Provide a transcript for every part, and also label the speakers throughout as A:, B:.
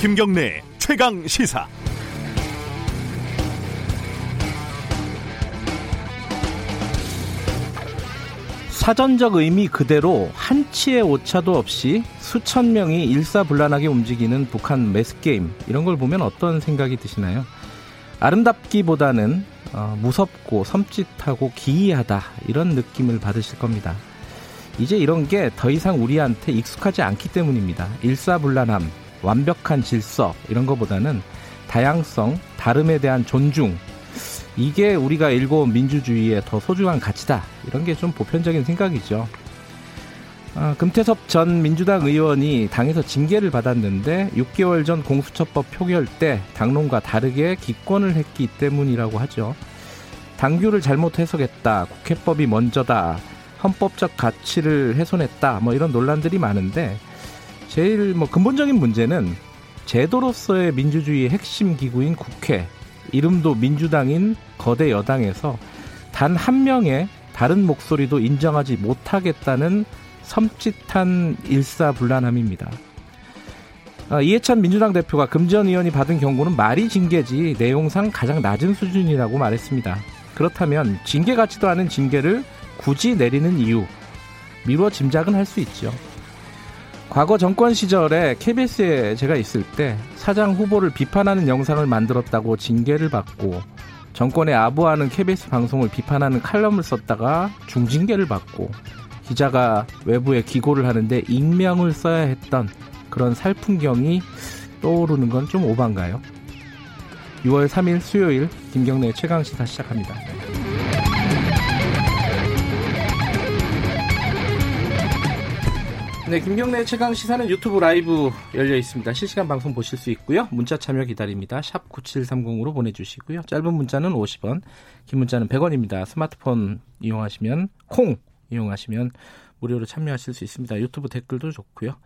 A: 김경래 최강 시사.
B: 사전적 의미 그대로 한치의 오차도 없이 수천 명이 일사불란하게 움직이는 북한 매스게임 이런 걸 보면 어떤 생각이 드시나요? 아름답기보다는 어, 무섭고 섬찟하고 기이하다 이런 느낌을 받으실 겁니다. 이제 이런 게 더 이상 우리한테 익숙하지 않기 때문입니다. 일사불란함, 완벽한 질서 이런 것보다는 다양성, 다름에 대한 존중 이게 우리가 일궈온 민주주의의 더 소중한 가치다 이런 게 좀 보편적인 생각이죠. 아, 금태섭 전 민주당 의원이 당에서 징계를 받았는데 6개월 전 공수처법 표결 때 당론과 다르게 기권을 했기 때문이라고 하죠. 당규를 잘못 해석했다. 국회법이 먼저다. 헌법적 가치를 훼손했다. 뭐 이런 논란들이 많은데 제일 뭐 근본적인 문제는 제도로서의 민주주의의 핵심 기구인 국회, 이름도 민주당인 거대 여당에서 단 한 명의 다른 목소리도 인정하지 못하겠다는 섬찟한 일사불란함입니다. 아, 이해찬 민주당 대표가 금전 의원이 받은 경고는 말이 징계지 내용상 가장 낮은 수준이라고 말했습니다. 그렇다면 징계 같지도 않은 징계를 굳이 내리는 이유 미루어 짐작은 할 수 있죠. 과거 정권 시절에 KBS에 제가 있을 때 사장 후보를 비판하는 영상을 만들었다고 징계를 받고 정권에 아부하는 KBS 방송을 비판하는 칼럼을 썼다가 중징계를 받고 기자가 외부에 기고를 하는데 익명을 써야 했던 그런 살풍경이 떠오르는 건 좀 오반가요? 6월 3일 수요일 김경래 최강시사 시작합니다. 네, 김경래 최강 시사는 유튜브 라이브 열려 있습니다. 실시간 방송 보실 수 있고요. 문자 참여 기다립니다. 샵 9730으로 보내주시고요. 짧은 문자는 50원, 긴 문자는 100원입니다. 스마트폰 이용하시면 콩 이용하시면 무료로 참여하실 수 있습니다. 유튜브 댓글도 좋고요.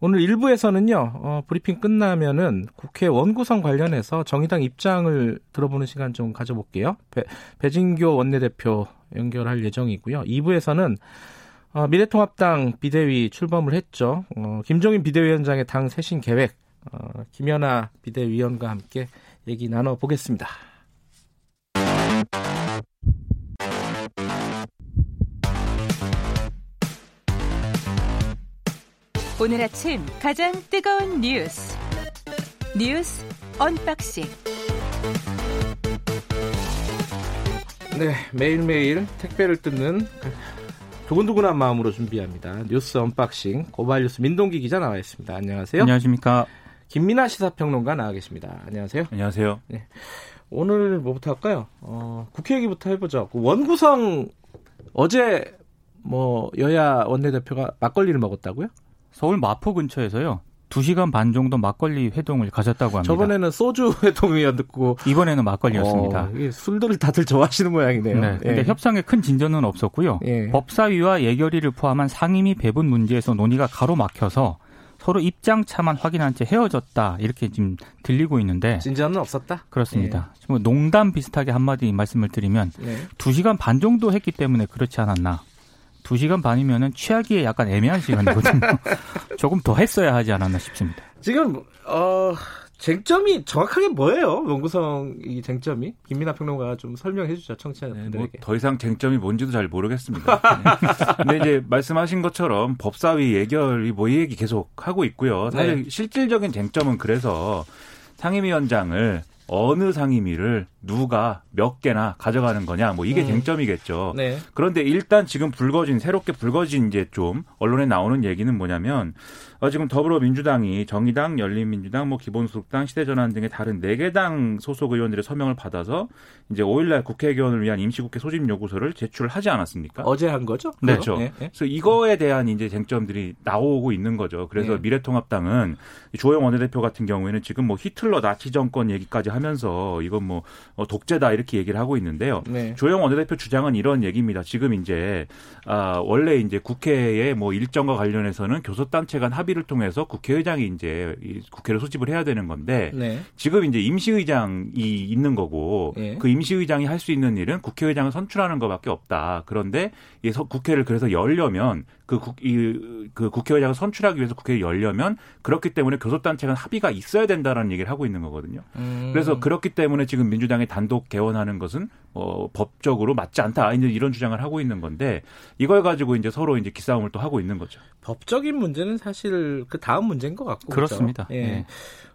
B: 오늘 1부에서는요, 어, 브리핑 끝나면은 국회 원구성 관련해서 정의당 입장을 들어보는 시간 좀 가져볼게요. 배, 배진교 원내대표 연결할 예정이고요. 2부에서는 어, 미래통합당 비대위 출범을 했죠. 어, 김종인 비대위원장의 당 쇄신 계획, 어, 김현아 비대위원과 함께 얘기 나눠보겠습니다.
C: 오늘 아침 가장 뜨거운 뉴스 뉴스 unboxing
B: 네 매일매일 택배를 뜯는 두근두근한 마음으로 준비합니다. 뉴스 unboxing 고발 뉴스 민동기 기자 나와 있습니다. 안녕하세요.
D: 안녕하십니까.
B: 김민아 시사평론가 나와 계십니다. 안녕하세요.
D: 안녕하세요.
B: 네. 오늘 뭐부터 할까요? 어, 국회 얘기부터 해보죠. 그 원구성 어제 뭐 여야 원내대표가 막걸리를 먹었다고요?
D: 서울 마포 근처에서요. 2시간 반 정도 막걸리 회동을 가졌다고 합니다.
B: 저번에는 소주 회동이었고
D: 이번에는 막걸리였습니다.
B: 어, 술들을 다들 좋아하시는 모양이네요.
D: 네. 근데
B: 예.
D: 협상에 큰 진전은 없었고요.
B: 예.
D: 법사위와 예결위를 포함한 상임위 배분 문제에서 논의가 가로막혀서 서로 입장 차만 확인한 채 헤어졌다 이렇게 지금 들리고 있는데
B: 진전은 없었다.
D: 그렇습니다. 지금 농담 비슷하게 한마디 말씀을 드리면
B: 네.
D: 2시간 반 정도 했기 때문에 그렇지 않았나. 2시간 반이면은 취하기에 약간 애매한 시간이거든요. 조금 더 했어야 하지 않았나 싶습니다.
B: 지금 어 쟁점이 정확하게 뭐예요? 원구성 이 쟁점이 김민아 평론가가 좀 설명해 주죠
E: 네,
B: 청취자분들에게.
E: 뭐더 이상 쟁점이 뭔지도 잘 모르겠습니다. 네. 근데 이제 말씀하신 것처럼 법사위 예결이 뭐 이 얘기 계속 하고 있고요. 사실
B: 네.
E: 실질적인 쟁점은 그래서 상임위원장을 어느 상임위를 누가 몇 개나 가져가는 거냐 뭐 이게
B: 음.
E: 쟁점이겠죠.
B: 네.
E: 그런데 일단 지금 불거진 새롭게 불거진 이제 좀 언론에 나오는 얘기는 뭐냐면 어, 지금 더불어민주당이 정의당, 열린민주당, 뭐 기본소득당, 시대전환 등의 다른 네 개 당 소속 의원들의 서명을 받아서 이제 5일날 국회 개원을 위한 임시국회 소집 요구서를 제출하지 않았습니까?
B: 어제 한 거죠?
E: 그렇죠.
B: 네, 네.
E: 그래서 이거에 대한 이제 쟁점들이 나오고 있는 거죠. 그래서
B: 네.
E: 미래통합당은 조영 원내대표 같은 경우에는 지금 뭐 히틀러 나치 정권 얘기까지 하면서 이건 뭐 어, 독재다 이렇게 얘기를 하고 있는데요.
B: 네.
E: 조영 원내대표 주장은 이런 얘기입니다. 지금 이제 아 원래 이제 국회의 뭐 일정과 관련해서는 교섭단체 간 합의 를 통해서 국회의장이 이제 이 국회를 소집을 해야 되는 건데
B: 네.
E: 지금 이제 임시의장이 있는 거고
B: 예.
E: 그 임시의장이 할 수 있는 일은 국회의장을 선출하는 것밖에 없다. 그런데 국회를 그래서 열려면 그, 국, 이, 그 국회의장을 선출하기 위해서 국회에 열려면 그렇기 때문에 교섭단체간 합의가 있어야 된다라는 얘기를 하고 있는 거거든요. 음. 그래서 그렇기 때문에 지금 민주당이 단독 개원하는 것은 어, 법적으로 맞지 않다. 이제 이런 주장을 하고 있는 건데 이걸 가지고 이제 서로 이제 기싸움을 또 하고 있는 거죠.
B: 법적인 문제는 사실 그 다음 문제인 것 같고.
D: 그렇습니다.
B: 그렇죠? 예. 네.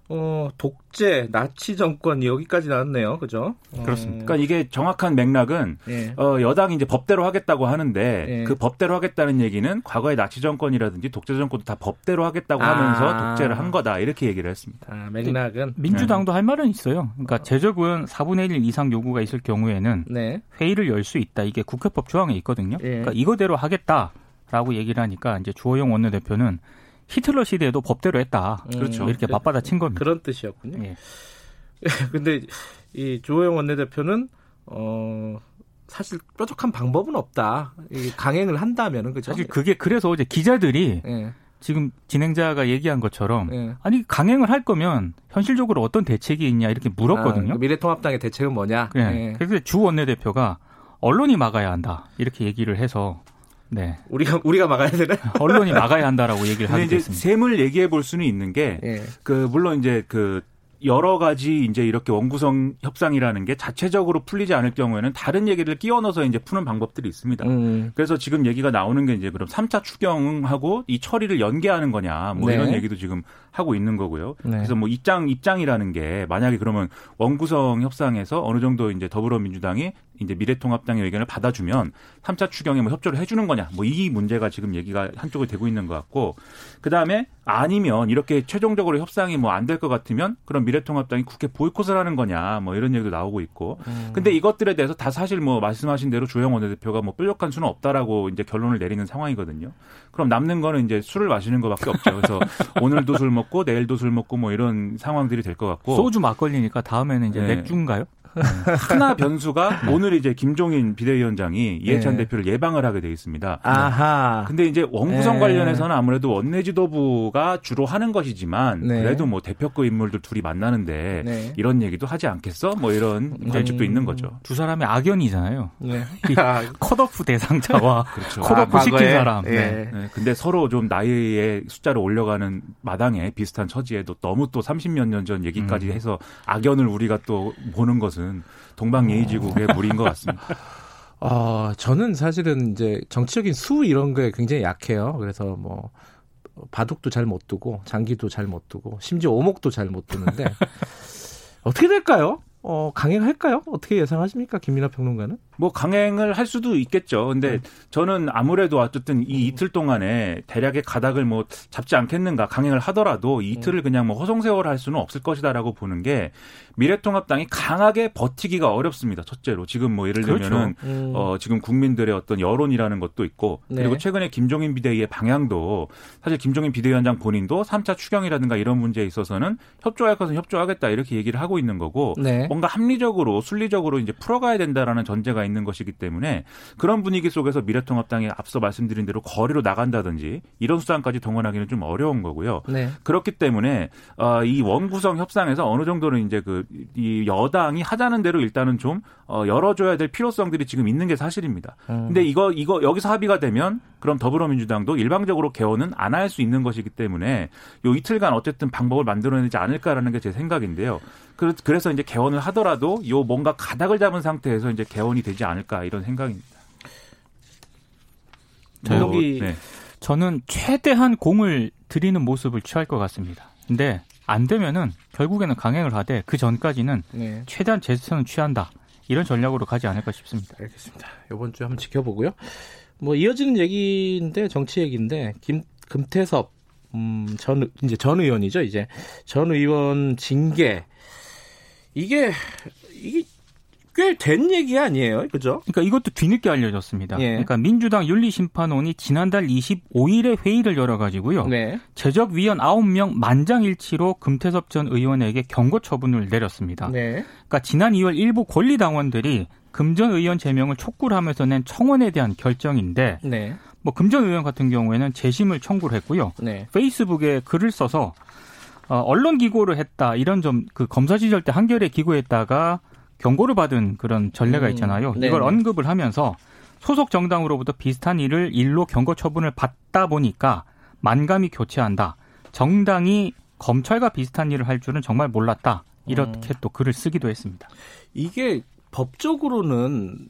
B: 어, 독재, 나치 정권 여기까지 나왔네요. 그죠?
E: 그렇습니다. 그러니까 이게 정확한 맥락은 예. 어, 여당이 이제 법대로 하겠다고 하는데 예. 그 법대로 하겠다는 얘기는 과거의 나치 정권이라든지 독재 정권도 다 법대로 하겠다고 아. 하면서 독재를 한 거다. 이렇게 얘기를 했습니다.
B: 아, 맥락은
D: 민주당도 네. 할 말은 있어요. 그러니까 제적은 4분의 1 이상 요구가 있을 경우에는 네. 회의를 열 수 있다. 이게 국회법 조항에 있거든요. 예. 그러니까 이거대로 하겠다라고 얘기를 하니까 이제 주호영 원내대표는 히틀러 시대에도 법대로 했다. 음, 그렇죠. 이렇게 맞받아 친 겁니다.
B: 그런 뜻이었군요. 예. 근데 이 조호영 원내대표는 어 사실 뾰족한 방법은 없다. 강행을 한다면은 그죠?
D: 사실 그게 그래서 어제 기자들이 예. 지금 진행자가 얘기한 것처럼 예. 아니 강행을 할 거면 현실적으로 어떤 대책이 있냐 이렇게 물었거든요. 아,
B: 미래통합당의 대책은 뭐냐?
D: 예. 예. 그래서 주 원내대표가 언론이 막아야 한다 이렇게 얘기를 해서 네.
B: 우리가 우리가 막아야 되나?
D: 언론이 막아야 한다라고 얘기를 하게 됐습니다.
E: 셈을 얘기해 볼 수는 있는 게, 예. 그 물론 이제 그 여러 가지 이제 이렇게 원구성 협상이라는 게 자체적으로 풀리지 않을 경우에는 다른 얘기를 끼워 넣어서 이제 푸는 방법들이 있습니다. 음. 그래서 지금 얘기가 나오는 게 이제 그럼 3차 추경하고 이 처리를 연계하는 거냐 뭐 네. 이런 얘기도 지금 하고 있는 거고요. 네. 그래서 뭐 입장 입장이라는 게 만약에 그러면 원구성 협상에서 어느 정도 이제 더불어민주당이 이제 미래통합당의 의견을 받아주면 3차 추경에 뭐 협조를 해주는 거냐 뭐 이 문제가 지금 얘기가 한쪽으로 되고 있는 것 같고 그 다음에 아니면 이렇게 최종적으로 협상이 뭐 안 될 것 같으면 그럼 미래통합당이 국회 보이콧을 하는 거냐 뭐 이런 얘기도 나오고 있고 음. 근데 이것들에 대해서 다 사실 뭐 말씀하신 대로 조영 원내대표가 뭐 뾰족한 수는 없다라고 이제 결론을 내리는 상황이거든요. 그럼 남는 거는 이제 술을 마시는 것밖에 없죠. 그래서 오늘도 술 먹고 내일도 술 먹고 뭐 이런 상황들이 될 것 같고
D: 소주 막걸리니까 다음에는 이제 네. 맥주인가요?
E: 하나 변수가 네. 오늘 이제 김종인 비대위원장이 이해찬 네. 대표를 예방을 하게 돼 있습니다. 아하. 근데 이제 원구성 네. 관련해서는 아무래도 원내 지도부가 주로 하는 것이지만 네. 그래도 뭐 대표급 인물들 둘이 만나는데 네. 이런 얘기도 하지 않겠어? 뭐 이런 관측도 음, 있는 거죠.
D: 두 사람이 악연이잖아요. 네. 컷오프 대상자와 그렇죠. 컷오프 아, 시킨 사람. 네.
E: 네. 근데 서로 좀 나이의 숫자를 올려가는 마당에 비슷한 처지에도 너무 또 30몇 년 전 얘기까지 음. 해서 악연을 우리가 또 보는 것은 것은 동방예의지국의 무리인 것 같습니다.
B: 어, 저는 사실은 이제 정치적인 수 이런 거에 굉장히 약해요. 그래서 뭐 바둑도 잘 못 두고 장기도 잘 못 두고 심지어 오목도 잘 못 두는데 어떻게 될까요? 어, 강행할까요? 어떻게 예상하십니까? 김민아 평론가는?
E: 뭐 강행을 할 수도 있겠죠. 근데 네. 저는 아무래도 어쨌든 이 음. 이틀 동안에 대략의 가닥을 뭐 잡지 않겠는가 강행을 하더라도 이 이틀을 음. 그냥 뭐 허송세월 할 수는 없을 것이다라고 보는 게 미래통합당이 강하게 버티기가 어렵습니다. 첫째로 지금 뭐 예를 그렇죠. 들면은 그렇죠. 음. 어 지금 국민들의 어떤 여론이라는 것도 있고 네. 그리고 최근에 김종인 비대위의 방향도 사실 김종인 비대위원장 본인도 3차 추경이라든가 이런 문제에 있어서는 협조할 것은 협조하겠다 이렇게 얘기를 하고 있는 거고 네. 뭔가 합리적으로 순리적으로 이제 풀어가야 된다라는 전제가 있는 것이기 때문에 그런 분위기 속에서 미래통합당이 앞서 말씀드린 대로 거리로 나간다든지 이런 수단까지 동원하기는 좀 어려운 거고요. 네. 그렇기 때문에 어, 이 원구성 협상에서 어느 정도는 이제 그 이 여당이 하자는 대로 일단은 좀 어, 열어줘야 될 필요성들이 지금 있는 게 사실입니다. 음. 근데 이거 이거 여기서 합의가 되면 그럼 더불어민주당도 일방적으로 개헌은 안 할 수 있는 것이기 때문에 요 이틀간 어쨌든 방법을 만들어내지 않을까라는 게 제 생각인데요. 그래서 이제 개헌을 하더라도 요 뭔가 가닥을 잡은 상태에서 이제 개헌이 되지 않을까 이런 생각입니다.
D: 여기 네. 저는 최대한 공을 들이는 모습을 취할 것 같습니다. 근데 안 되면은 결국에는 강행을 하되 그 전까지는 네. 최대한 제스처는 취한다. 이런 전략으로 가지 않을까 싶습니다.
B: 알겠습니다. 이번 주에 한번 지켜보고요. 뭐 이어지는 얘기인데 정치 얘기인데 김 금태섭 음, 전 이제 전 의원이죠. 이제 전 의원 징계 이게 이게 꽤 된 얘기 아니에요, 그죠?
D: 그러니까 이것도 뒤늦게 알려졌습니다. 예. 그러니까 민주당 윤리심판원이 지난달 25일에 회의를 열어가지고요. 네. 제적위원 9명 만장일치로 금태섭 전 의원에게 경고 처분을 내렸습니다. 네. 그러니까 지난 2월 일부 권리당원들이 금전 의원 제명을 촉구를 하면서 낸 청원에 대한 결정인데 네. 뭐 금전 의원 같은 경우에는 재심을 청구를 했고요. 네. 페이스북에 글을 써서 어, 언론 기고를 했다 이런 좀그 검사 시절 때 한겨레 기고했다가 경고를 받은 그런 전례가 음, 있잖아요. 음, 이걸 언급을 하면서 소속 정당으로부터 비슷한 일을 일로 경고 처분을 받다 보니까 만감이 교체한다. 정당이 검찰과 비슷한 일을 할 줄은 정말 몰랐다. 이렇게 음. 또 글을 쓰기도 했습니다.
B: 이게 법적으로는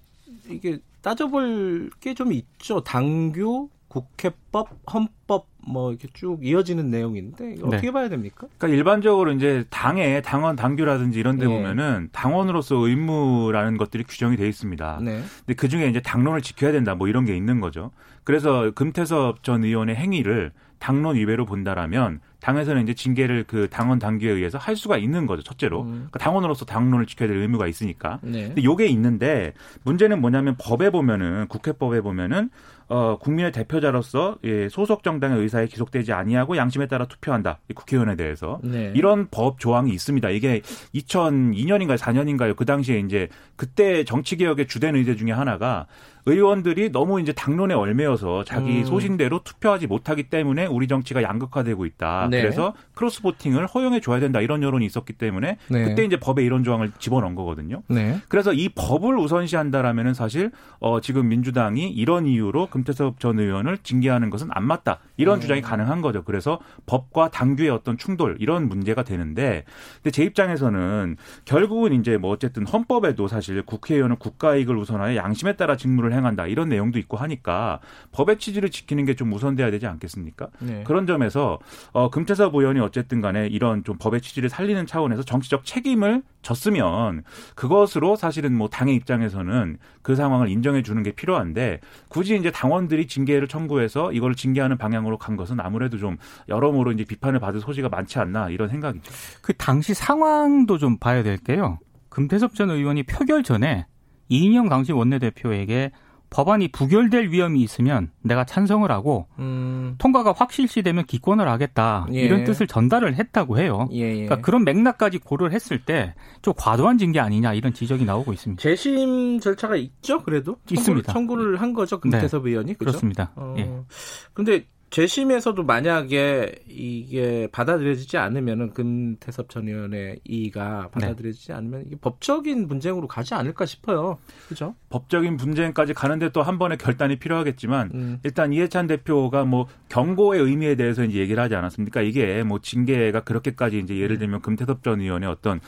B: 이게 따져볼 게 좀 있죠. 당규, 국회법, 헌법 뭐 이렇게 쭉 이어지는 내용인데 어떻게 네. 봐야 됩니까?
E: 그러니까 일반적으로 이제 당의 당원 당규라든지 이런 데 네. 보면은 당원으로서 의무라는 것들이 규정이 돼 있습니다. 네. 근데 그 중에 이제 당론을 지켜야 된다 뭐 이런 게 있는 거죠. 그래서 금태섭 전 의원의 행위를 당론 위배로 본다라면 당에서는 이제 징계를 그 당원 당규에 의해서 할 수가 있는 거죠. 첫째로 음. 그러니까 당원으로서 당론을 지켜야 될 의무가 있으니까. 네. 근데 요게 있는데 문제는 뭐냐면 법에 보면은 국회법에 보면은 어, 국민의 대표자로서 예, 소속 정당의 의사에 기속되지 아니하고 양심에 따라 투표한다. 국회의원에 대해서 네. 이런 법 조항이 있습니다. 이게 2002년인가요, 4년인가요? 그 당시에 이제 그때 정치 개혁의 주된 의제 중에 하나가 의원들이 너무 이제 당론에 얽매여서 자기 음. 소신대로 투표하지 못하기 때문에 우리 정치가 양극화되고 있다. 네. 그래서 크로스 보팅을 허용해 줘야 된다 이런 여론이 있었기 때문에 네. 그때 이제 법에 이런 조항을 집어넣은 거거든요. 네. 그래서 이 법을 우선시한다라면은 사실 어 지금 민주당이 이런 이유로 금태섭 전 의원을 징계하는 것은 안 맞다. 이런 음. 주장이 가능한 거죠. 그래서 법과 당규의 어떤 충돌 이런 문제가 되는데 근데 제 입장에서는 결국은 이제 뭐 어쨌든 헌법에도 사실 국회의원은 국가 이익을 우선하여 양심에 따라 직무를 행한다. 이런 내용도 있고 하니까 법의 취지를 지키는 게 좀 우선돼야 되지 않겠습니까? 네. 그런 점에서 어 금 태섭 의원이 어쨌든 간에 이런 좀 법의 취지를 살리는 차원에서 정치적 책임을 졌으면 그것으로 사실은 뭐 당의 입장에서는 그 상황을 인정해 주는 게 필요한데 굳이 이제 당원들이 징계를 청구해서 이걸 징계하는 방향으로 간 것은 아무래도 좀 여러모로 이제 비판을 받을 소지가 많지 않나 이런 생각이죠.
D: 그 당시 상황도 좀 봐야 될 게요. 금태섭 전 의원이 표결 전에 이인영 당시 원내대표에게 법안이 부결될 위험이 있으면 내가 찬성을 하고 음. 통과가 확실시되면 기권을 하겠다 예. 이런 뜻을 전달을 했다고 해요. 예, 예. 그러니까 그런 맥락까지 고려를 했을 때 좀 과도한 징계 아니냐 이런 지적이 나오고 있습니다.
B: 재심 절차가 있죠, 그래도
D: 청구를, 있습니다.
B: 청구를 한 거죠, 금태섭 네. 의원이 그렇죠?
D: 그렇습니다. 어. 예.
B: 재심에서도 만약에 이게 받아들여지지 않으면은 금태섭 전 의원의 이의가 받아들여지지 네. 않으면 이게 법적인 분쟁으로 가지 않을까 싶어요. 그죠?
E: 법적인 분쟁까지 가는데 또 한 번의 결단이 필요하겠지만 음. 일단 이해찬 대표가 뭐 경고의 의미에 대해서 이제 얘기를 하지 않았습니까? 이게 뭐 징계가 그렇게까지 이제 예를 들면 금태섭 전 의원의 어떤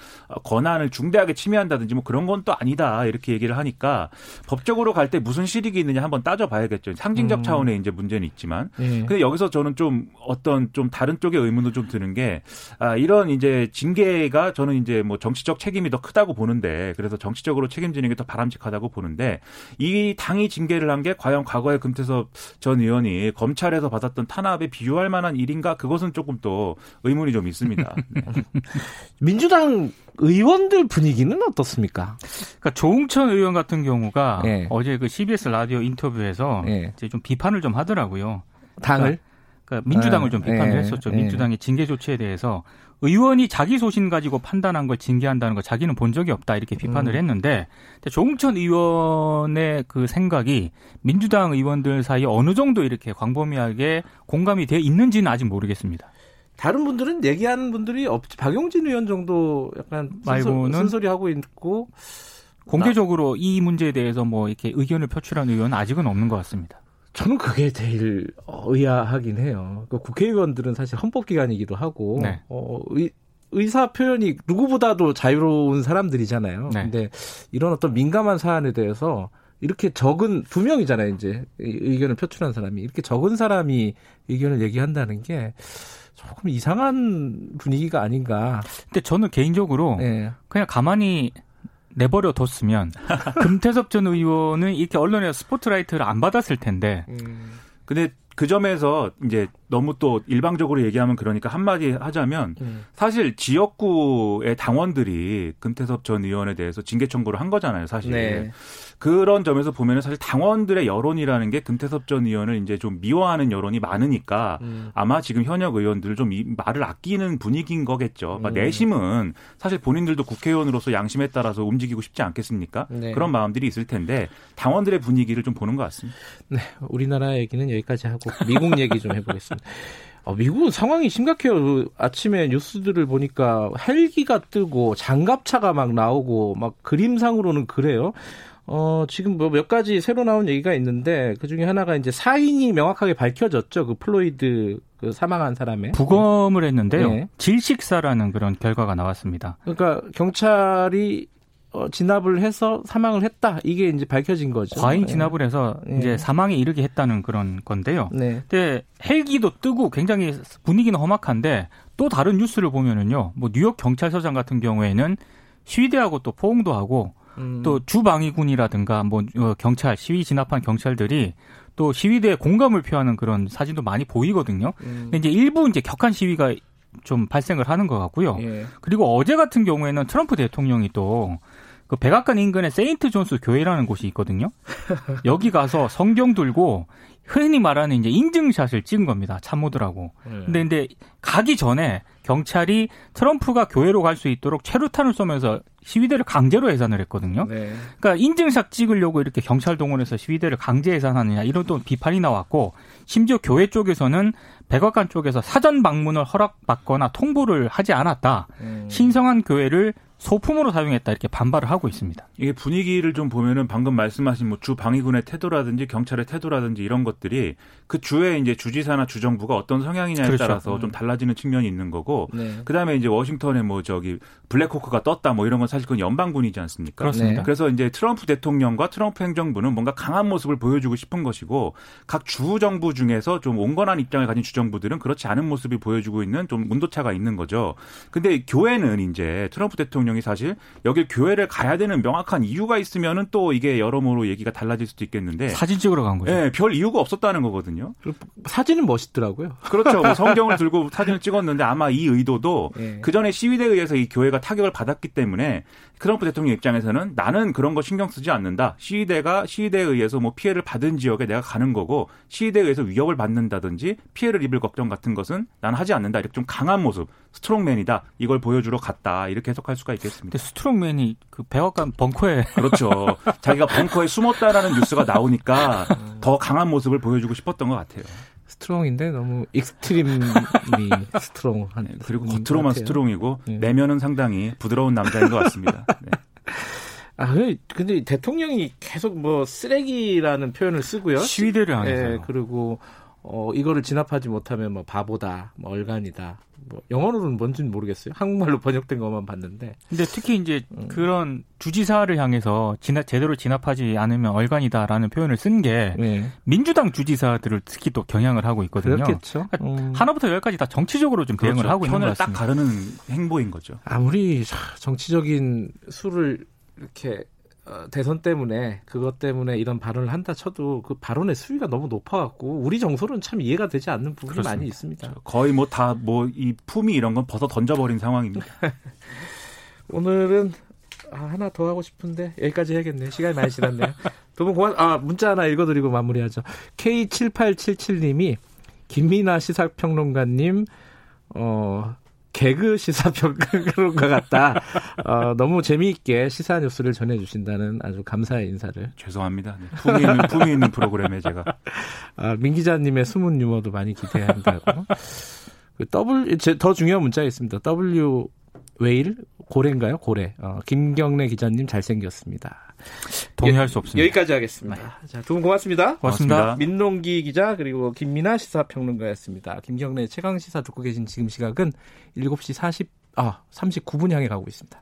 E: 권한을 중대하게 침해한다든지 뭐 그런 건 또 아니다 이렇게 얘기를 하니까 법적으로 갈 때 무슨 실익이 있느냐 한번 따져봐야겠죠. 상징적 음. 차원의 이제 문제는 있지만. 네. 근데 여기서 저는 좀 어떤 좀 다른 쪽의 의문도 좀 드는 게 아, 이런 이제 징계가 저는 이제 뭐 정치적 책임이 더 크다고 보는데 그래서 정치적으로 책임지는 게 더 바람직하다고 보는데 이 당이 징계를 한 게 과연 과거에 금태섭 전 의원이 검찰에서 받았던 탄압에 비유할 만한 일인가 그것은 조금 또 의문이 좀 있습니다. 네.
B: 민주당 의원들 분위기는 어떻습니까?
D: 그러니까 조웅천 의원 같은 경우가 네. 어제 그 CBS 라디오 인터뷰에서 네. 이제 좀 비판을 좀 하더라고요.
B: 당을 그러니까,
D: 그러니까 민주당을 좀 비판을 네. 했었죠. 네. 민주당의 징계 조치에 대해서 의원이 자기 소신 가지고 판단한 걸 징계한다는 걸 자기는 본 적이 없다 이렇게 비판을 음. 했는데 조홍천 의원의 그 생각이 민주당 의원들 사이에 어느 정도 이렇게 광범위하게 공감이 돼 있는지는 아직 모르겠습니다.
B: 다른 분들은 얘기하는 분들이 없지. 박용진 의원 정도 약간 말고는 쓴소리 하고 있고
D: 공개적으로 나... 이 문제에 대해서 뭐 이렇게 의견을 표출한 의원은 아직은 없는 것 같습니다.
B: 저는 그게 제일 의아하긴 해요. 그 국회의원들은 사실 헌법기관이기도 하고 네. 어, 의, 의사 표현이 누구보다도 자유로운 사람들이잖아요. 네. 근데 이런 어떤 민감한 사안에 대해서 이렇게 적은 두 명이잖아요. 이제 의견을 표출한 사람이 이렇게 적은 사람이 의견을 얘기한다는 게 조금 이상한 분위기가 아닌가.
D: 근데 저는 개인적으로 네. 그냥 가만히 내버려 뒀으면 금태섭 전 의원은 이렇게 언론에 스포트라이트를 안 받았을 텐데. 음.
E: 근데 그 점에서 이제 너무 또 일방적으로 얘기하면 그러니까 한마디 하자면 음. 사실 지역구의 당원들이 금태섭 전 의원에 대해서 징계 청구를 한 거잖아요, 사실. 네. 그런 점에서 보면은 사실 당원들의 여론이라는 게 금태섭 전 의원을 이제 좀 미워하는 여론이 많으니까 음. 아마 지금 현역 의원들 좀 말을 아끼는 분위기인 거겠죠. 음. 내심은 사실 본인들도 국회의원으로서 양심에 따라서 움직이고 싶지 않겠습니까? 네. 그런 마음들이 있을 텐데 당원들의 분위기를 좀 보는 것 같습니다.
B: 네, 우리나라 얘기는 여기까지 하고 미국 얘기 좀 해보겠습니다. 어, 미국은 상황이 심각해요. 아침에 뉴스들을 보니까 헬기가 뜨고 장갑차가 막 나오고 막 그림상으로는 그래요. 어, 지금 뭐 몇 가지 새로 나온 얘기가 있는데 그 중에 하나가 이제 사인이 명확하게 밝혀졌죠. 그 플로이드 그 사망한 사람의
D: 부검을 했는데요. 네. 질식사라는 그런 결과가 나왔습니다.
B: 그러니까 경찰이 어, 진압을 해서 사망을 했다. 이게 이제 밝혀진 거죠.
D: 과잉 네. 진압을 해서 네. 이제 사망에 이르게 했다는 그런 건데요. 네. 근데 헬기도 뜨고 굉장히 분위기는 험악한데 또 다른 뉴스를 보면은요. 뭐 뉴욕 경찰서장 같은 경우에는 시위대하고 또 포옹도 하고 음. 또 주방위군이라든가 뭐 어, 경찰 시위 진압한 경찰들이 또 시위대에 공감을 표하는 그런 사진도 많이 보이거든요. 음. 근데 이제 일부 이제 격한 시위가 좀 발생을 하는 것 같고요. 예. 그리고 어제 같은 경우에는 트럼프 대통령이 또그 백악관 인근에 세인트 존스 교회라는 곳이 있거든요. 여기 가서 성경 들고 흔히 말하는 이제 인증샷을 찍은 겁니다. 참모들하고. 네. 근데 근데 가기 전에 경찰이 트럼프가 교회로 갈 수 있도록 최루탄을 쏘면서 시위대를 강제로 해산을 했거든요. 네. 그러니까 인증샷 찍으려고 이렇게 경찰 동원해서 시위대를 강제 해산하느냐 이런 또 비판이 나왔고 심지어 교회 쪽에서는 백악관 쪽에서 사전 방문을 허락받거나 통보를 하지 않았다. 음. 신성한 교회를 소품으로 사용했다 이렇게 반발을 하고 있습니다.
E: 이게 분위기를 좀 보면은 방금 말씀하신 뭐 주 방위군의 태도라든지 경찰의 태도라든지 이런 것들이 그 주의 이제 주지사나 주정부가 어떤 성향이냐에 그렇죠. 따라서 좀 달라지는 측면이 있는 거고 네. 그다음에 이제 워싱턴에 뭐 저기 블랙호크가 떴다 뭐 이런 건 사실 그건 연방군이지 않습니까?
D: 그렇습니다.
E: 네. 그래서 이제 트럼프 대통령과 트럼프 행정부는 뭔가 강한 모습을 보여주고 싶은 것이고 각 주 정부 중에서 좀 온건한 입장을 가진 주 정부들은 그렇지 않은 모습을 보여주고 있는 좀 온도차가 있는 거죠. 근데 교회는 이제 트럼프 대통령이 사실 여기 교회를 가야 되는 명확한 이유가 있으면은 또 이게 여러모로 얘기가 달라질 수도 있겠는데
D: 사진 찍으러 간 거죠.
E: 네, 별 이유가 없었다는 거거든요.
B: 사진은 멋있더라고요.
E: 그렇죠. 뭐 성경을 들고 사진을 찍었는데 아마 이 의도도 네. 그 전에 시위대에 의해서 이 교회가 타격을 받았기 때문에 트럼프 대통령 입장에서는 나는 그런 거 신경 쓰지 않는다. 시위대가 시위대에 의해서 뭐 피해를 받은 지역에 내가 가는 거고 시위대에 의해서 위협을 받는다든지 피해를 입을 걱정 같은 것은 나는 하지 않는다. 이렇게 좀 강한 모습, strongman이다. 이걸 보여주러 갔다. 이렇게 해석할 수가 있겠습니다.
D: strongman이 그 백악관 벙커에
E: 그렇죠. 자기가 벙커에 숨었다라는 뉴스가 나오니까 더 강한 모습을 보여주고 싶었던 것 같아요.
B: strong인데 너무 extremely strong한 네,
E: 그리고 겉으로만 strong이고 네. 내면은 상당히 부드러운 남자인 것 같습니다. 네.
B: 아, 근데 대통령이 계속 뭐 쓰레기라는 표현을 쓰고요.
D: 시위대를 하면서. 네,
B: 그리고 어 이거를 진압하지 못하면 뭐 바보다, 뭐 얼간이다. 뭐 영어로는 뭔지는 모르겠어요. 한국말로 번역된 것만 봤는데.
D: 근데 특히 이제 음. 그런 주지사를 향해서 진압 제대로 진압하지 않으면 얼간이다라는 표현을 쓴게 네. 민주당 주지사들을 특히 또 경향을 하고 있거든요.
B: 그렇겠죠. 그러니까
D: 음. 하나부터 열까지 다 정치적으로 좀 대응을 그렇죠. 하고 있는 것 같습니다.
E: 딱 가르는 행보인 거죠.
B: 아무리 정치적인 수를 이렇게 어, 대선 때문에 그것 때문에 이런 발언을 한다 쳐도 그 발언의 수위가 너무 높아갖고 우리 정서는 참 이해가 되지 않는 부분이 그렇습니다. 많이 있습니다. 그렇죠.
E: 거의 뭐 다 뭐 이 품이 이런 건 벗어 던져버린 상황입니다.
B: 오늘은 아, 하나 더 하고 싶은데 여기까지 해야겠네요. 시간이 많이 지났네요. 두 분 고맙. 아 문자 하나 읽어드리고 마무리하죠. K7877님이 김민아 시사평론가님 어 개그 시사평론가 같다. 어, 너무 재미있게 시사 뉴스를 전해주신다는 아주 감사의 인사를.
E: 죄송합니다. 네. 품이 있는, 품이 있는 프로그램에 제가.
B: 아, 민 기자님의 숨은 유머도 많이 기대한다고. 그 W, 더 중요한 문자가 있습니다. W 웨일? 고래인가요? 고래. 어, 김경래 기자님 잘생겼습니다.
D: 동의할 수 없습니다.
B: 여기까지 하겠습니다. 자, 두 분 고맙습니다.
D: 고맙습니다. 고맙습니다.
B: 민농기 기자 그리고 김민아 시사평론가였습니다. 김경래 최강 시사 듣고 계신 지금 시각은 7시 40, 아, 39분 향해 가고 있습니다.